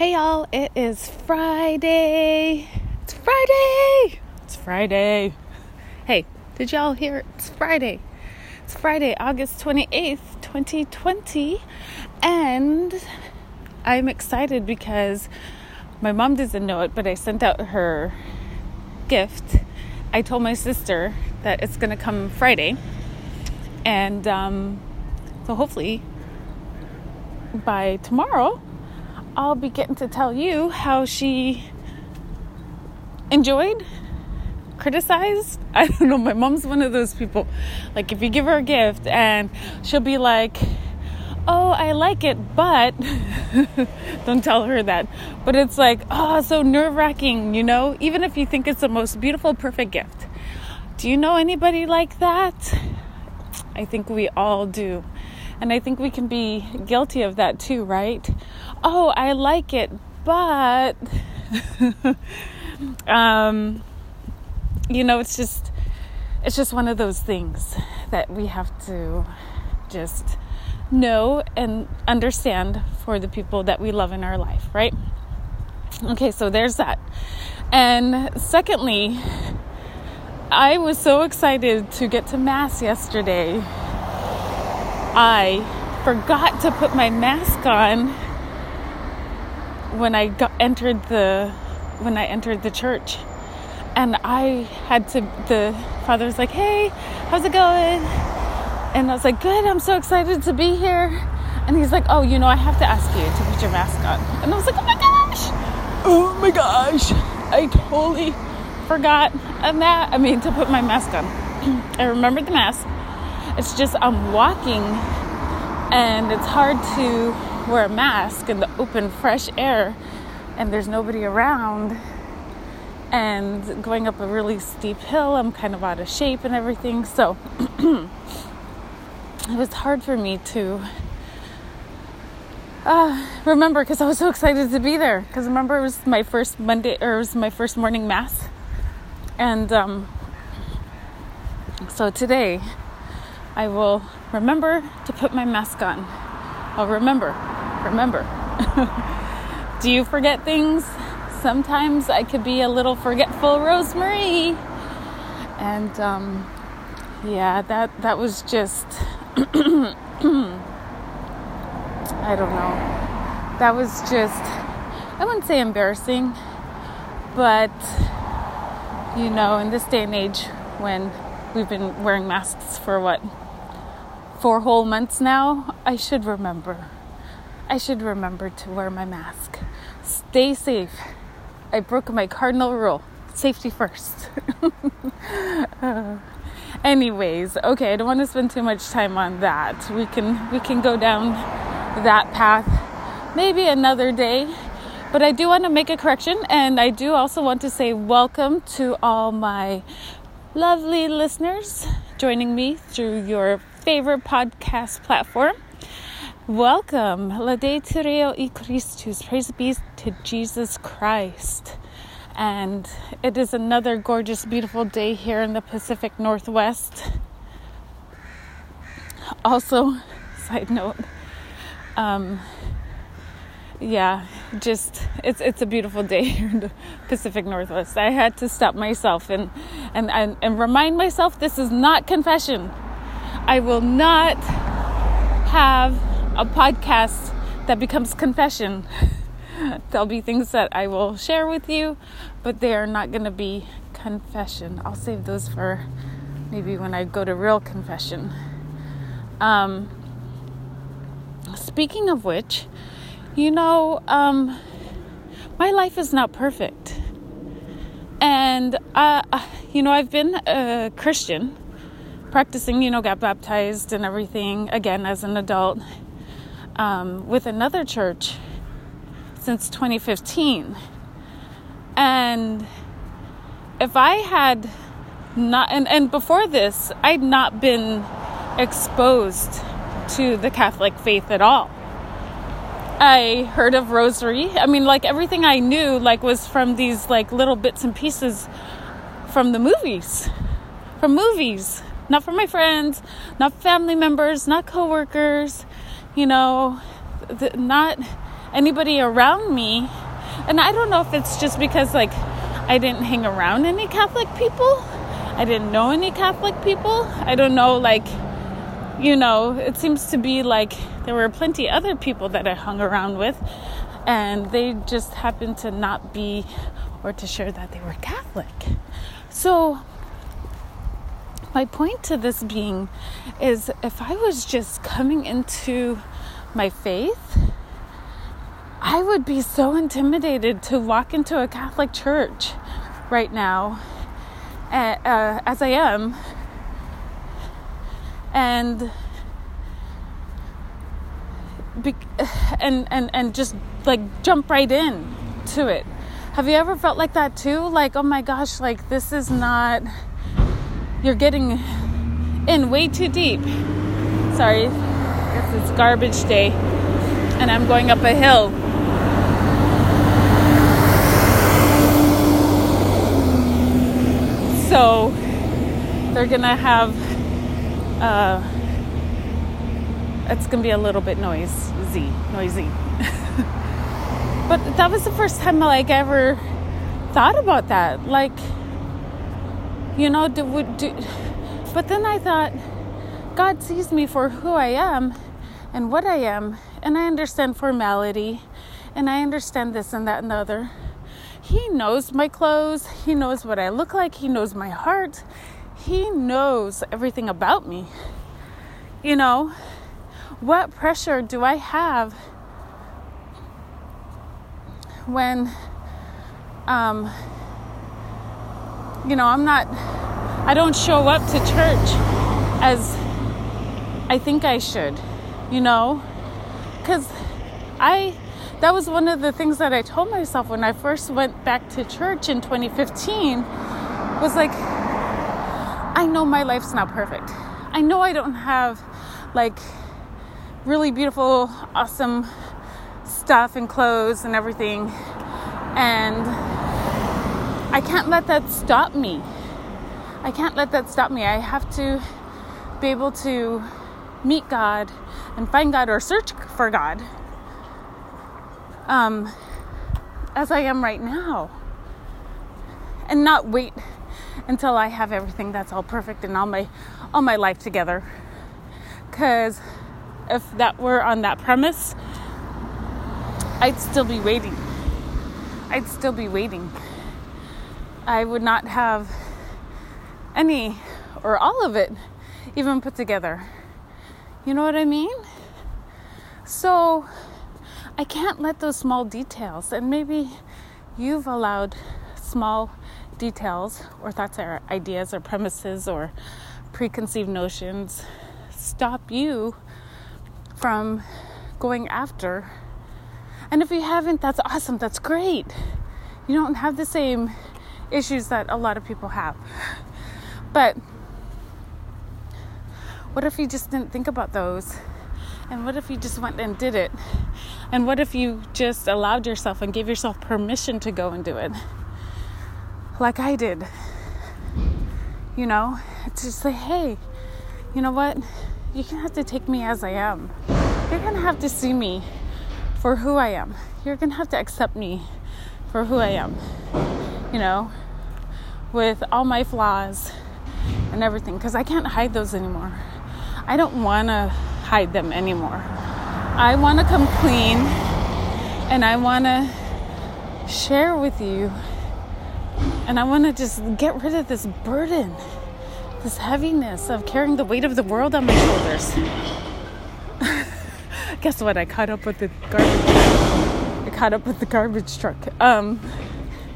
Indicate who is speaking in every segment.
Speaker 1: Hey y'all, it is Friday. It's Friday. It's Friday. Hey, did y'all hear? It's Friday. It's Friday, August 28th, 2020. And I'm excited because my mom doesn't know it, but I sent out her gift. I told my sister that it's going to come Friday. And um, so hopefully by tomorrow, I'll be getting to tell you how she enjoyed, criticized. I don't know. My mom's one of those people. Like, if you give her a gift and she'll be like, oh, I like it, but don't tell her that. But it's like, oh, so nerve wracking, you know, even if you think it's the most beautiful, perfect gift. Do you know anybody like that? I think we all do. And I think we can be guilty of that too, right? Oh, I like it, but um you know, it's just it's just one of those things that we have to just know and understand for the people that we love in our life, right? Okay, so there's that. And secondly, I was so excited to get to Mass yesterday. I forgot to put my mask on when I got, entered the when I entered the church, and I had to. The father was like, "Hey, how's it going?" And I was like, "Good. I'm so excited to be here." And he's like, "Oh, you know, I have to ask you to put your mask on." And I was like, "Oh my gosh! Oh my gosh! I totally forgot on that. I mean, to put my mask on. I remembered the mask. It's just I'm walking and it's hard to wear a mask in the open, fresh air and there's nobody around. And going up a really steep hill, I'm kind of out of shape and everything. So it was hard for me to uh, remember because I was so excited to be there. Because remember, it was my first Monday or it was my first morning mass. And um, so today, I will remember to put my mask on. I'll remember, remember. Do you forget things? Sometimes I could be a little forgetful, Rosemary. And um, yeah, that that was just I don't know. That was just I wouldn't say embarrassing, but you know, in this day and age when we've been wearing masks for what four whole months now, I should remember. I should remember to wear my mask. Stay safe. I broke my cardinal rule safety first. anyways, okay, I don't want to spend too much time on that. We can we can go down that path maybe another day. But I do want to make a correction and I do also want to say welcome to all my lovely listeners joining me through your favorite podcast platform. Welcome, Laudetur e Christus, praise be to Jesus Christ. And it is another gorgeous, beautiful day here in the Pacific Northwest. Also, side note, um, yeah, just it's it's a beautiful day here in the Pacific Northwest. I had to stop myself and and and, and remind myself this is not confession. I will not have a podcast that becomes confession. There'll be things that I will share with you, but they are not going to be confession. I'll save those for maybe when I go to real confession. Um, speaking of which, you know, um, my life is not perfect. And, uh, you know, I've been a Christian practicing, you know, got baptized and everything again as an adult um, with another church since 2015. And if I had not, and, and before this, I'd not been exposed to the Catholic faith at all. I heard of rosary. I mean, like everything I knew, like was from these like little bits and pieces from the movies, from movies not from my friends, not family members, not coworkers, you know, the, not anybody around me. And I don't know if it's just because like I didn't hang around any Catholic people. I didn't know any Catholic people. I don't know like you know, it seems to be like there were plenty other people that I hung around with and they just happened to not be or to share that they were Catholic. So my point to this being is if I was just coming into my faith, I would be so intimidated to walk into a Catholic church right now, uh, as I am, and and and and just like jump right in to it. Have you ever felt like that too? Like, oh my gosh, like this is not you're getting in way too deep. Sorry, guess it's garbage day, and I'm going up a hill. So they're gonna have. Uh, it's gonna be a little bit noisy, noisy. but that was the first time like I ever thought about that. Like you know, do, do, but then I thought, God sees me for who I am and what I am, and I understand formality, and I understand this and that and the other. He knows my clothes, He knows what I look like, He knows my heart, He knows everything about me. You know, what pressure do I have when um, you know, I'm not, I don't show up to church as I think I should, you know? Because I, that was one of the things that I told myself when I first went back to church in 2015 was like, I know my life's not perfect. I know I don't have like really beautiful, awesome stuff and clothes and everything. And I can't let that stop me. I can't let that stop me. I have to be able to meet God and find God or search for God um, as I am right now. And not wait until I have everything that's all perfect and all my all my life together. Cause if that were on that premise, I'd still be waiting. I'd still be waiting. I would not have any or all of it even put together. You know what I mean? So I can't let those small details, and maybe you've allowed small details or thoughts or ideas or premises or preconceived notions stop you from going after. And if you haven't, that's awesome, that's great. You don't have the same issues that a lot of people have. But what if you just didn't think about those? And what if you just went and did it? And what if you just allowed yourself and gave yourself permission to go and do it? Like I did. You know, to just say, hey, you know what? You're gonna have to take me as I am. You're gonna have to see me for who I am. You're gonna have to accept me for who I am. You know, with all my flaws and everything because I can't hide those anymore. I don't want to hide them anymore. I want to come clean and I want to share with you and I want to just get rid of this burden, this heaviness of carrying the weight of the world on my shoulders. Guess what? I caught up with the garbage. I caught up with the garbage truck. Um.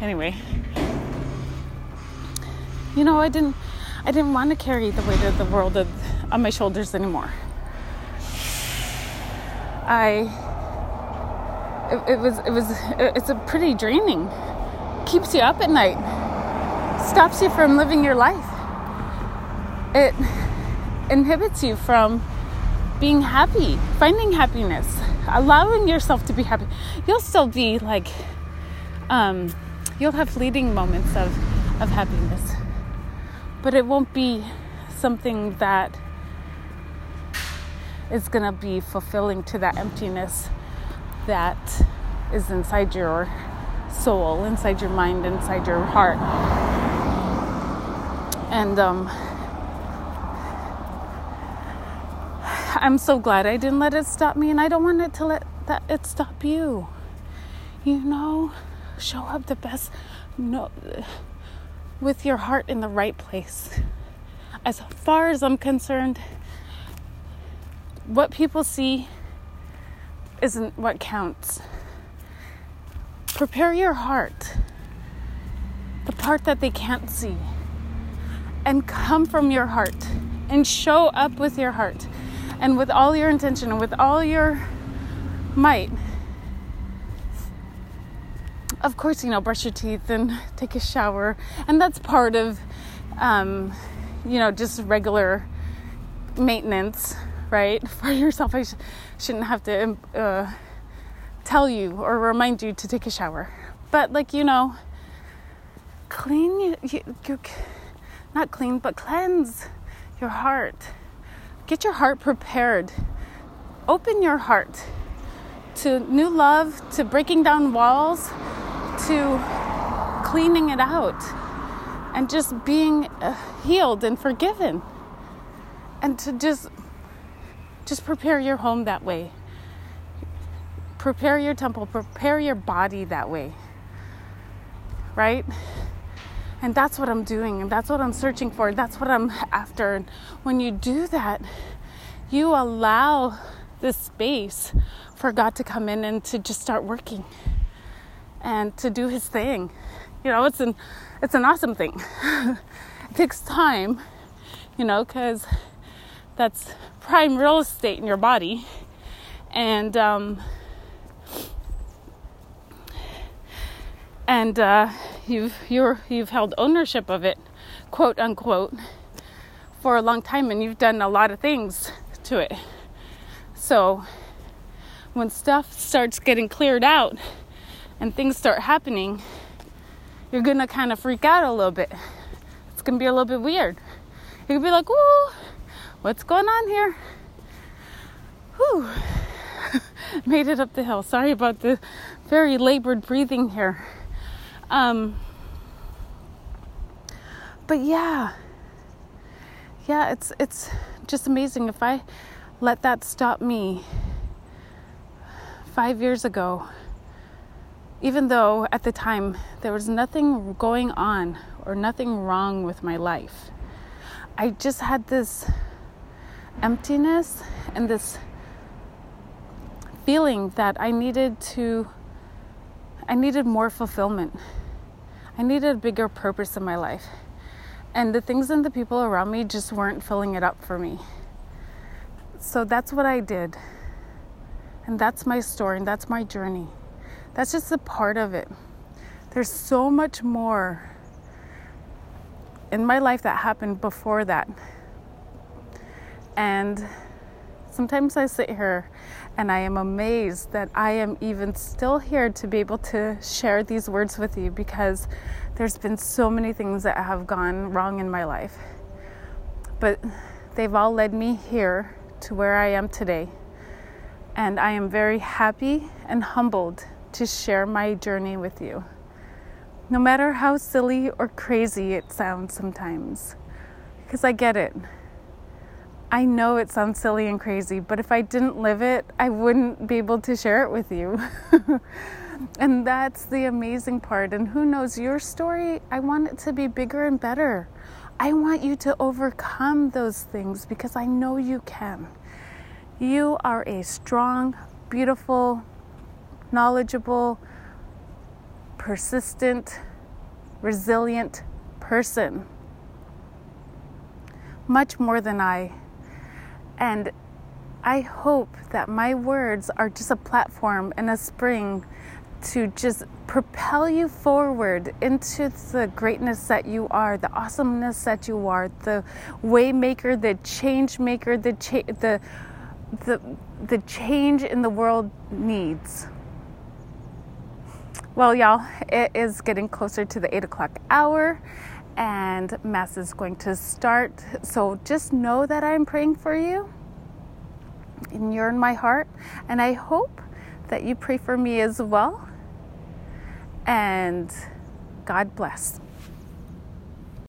Speaker 1: Anyway, you know, I didn't I didn't want to carry the weight of the world of, on my shoulders anymore. I it, it was it was it's a pretty draining. Keeps you up at night. Stops you from living your life. It inhibits you from being happy, finding happiness, allowing yourself to be happy. You'll still be like um you'll have fleeting moments of of happiness but it won't be something that is going to be fulfilling to that emptiness that is inside your soul, inside your mind, inside your heart. And um, I'm so glad I didn't let it stop me, and I don't want it to let that it stop you. You know, show up the best, no, with your heart in the right place. As far as I'm concerned, what people see isn't what counts. Prepare your heart, the part that they can't see, and come from your heart and show up with your heart and with all your intention and with all your might. Of course, you know, brush your teeth and take a shower, and that's part of, um, you know, just regular maintenance, right, for yourself. I sh- shouldn't have to uh, tell you or remind you to take a shower, but like you know, clean you, you, you not clean, but cleanse your heart Get your heart prepared. Open your heart to new love, to breaking down walls, to cleaning it out, and just being uh, healed and forgiven. And to just just prepare your home that way. Prepare your temple, prepare your body that way. Right? And that's what I'm doing, and that's what I'm searching for, and that's what I'm after. And when you do that, you allow the space for God to come in and to just start working and to do his thing. You know, it's an it's an awesome thing. it takes time, you know, cuz that's prime real estate in your body. And um and uh, you've you're you've held ownership of it, quote unquote, for a long time, and you've done a lot of things to it. So when stuff starts getting cleared out and things start happening, you're gonna kind of freak out a little bit. It's gonna be a little bit weird. You're gonna be like, "Ooh, what's going on here?" Whew. Made it up the hill. Sorry about the very labored breathing here. Um, but yeah, yeah, it's it's just amazing. If I let that stop me five years ago, even though at the time there was nothing going on or nothing wrong with my life, I just had this emptiness and this feeling that I needed to I needed more fulfillment. I needed a bigger purpose in my life. And the things and the people around me just weren't filling it up for me. So that's what I did. And that's my story and that's my journey. That's just a part of it. There's so much more in my life that happened before that. And sometimes I sit here and I am amazed that I am even still here to be able to share these words with you because there's been so many things that have gone wrong in my life. But they've all led me here to where I am today. And I am very happy and humbled to share my journey with you. No matter how silly or crazy it sounds sometimes, because I get it. I know it sounds silly and crazy, but if I didn't live it, I wouldn't be able to share it with you. and that's the amazing part. And who knows, your story, I want it to be bigger and better. I want you to overcome those things because I know you can. You are a strong, beautiful, knowledgeable, persistent, resilient person. Much more than I and I hope that my words are just a platform and a spring to just propel you forward into the greatness that you are, the awesomeness that you are, the waymaker, the change maker, the cha- the the the change in the world needs. Well, y'all, it is getting closer to the eight o'clock hour, and Mass is going to start. So just know that I'm praying for you and you're in my heart. And I hope that you pray for me as well. And God bless.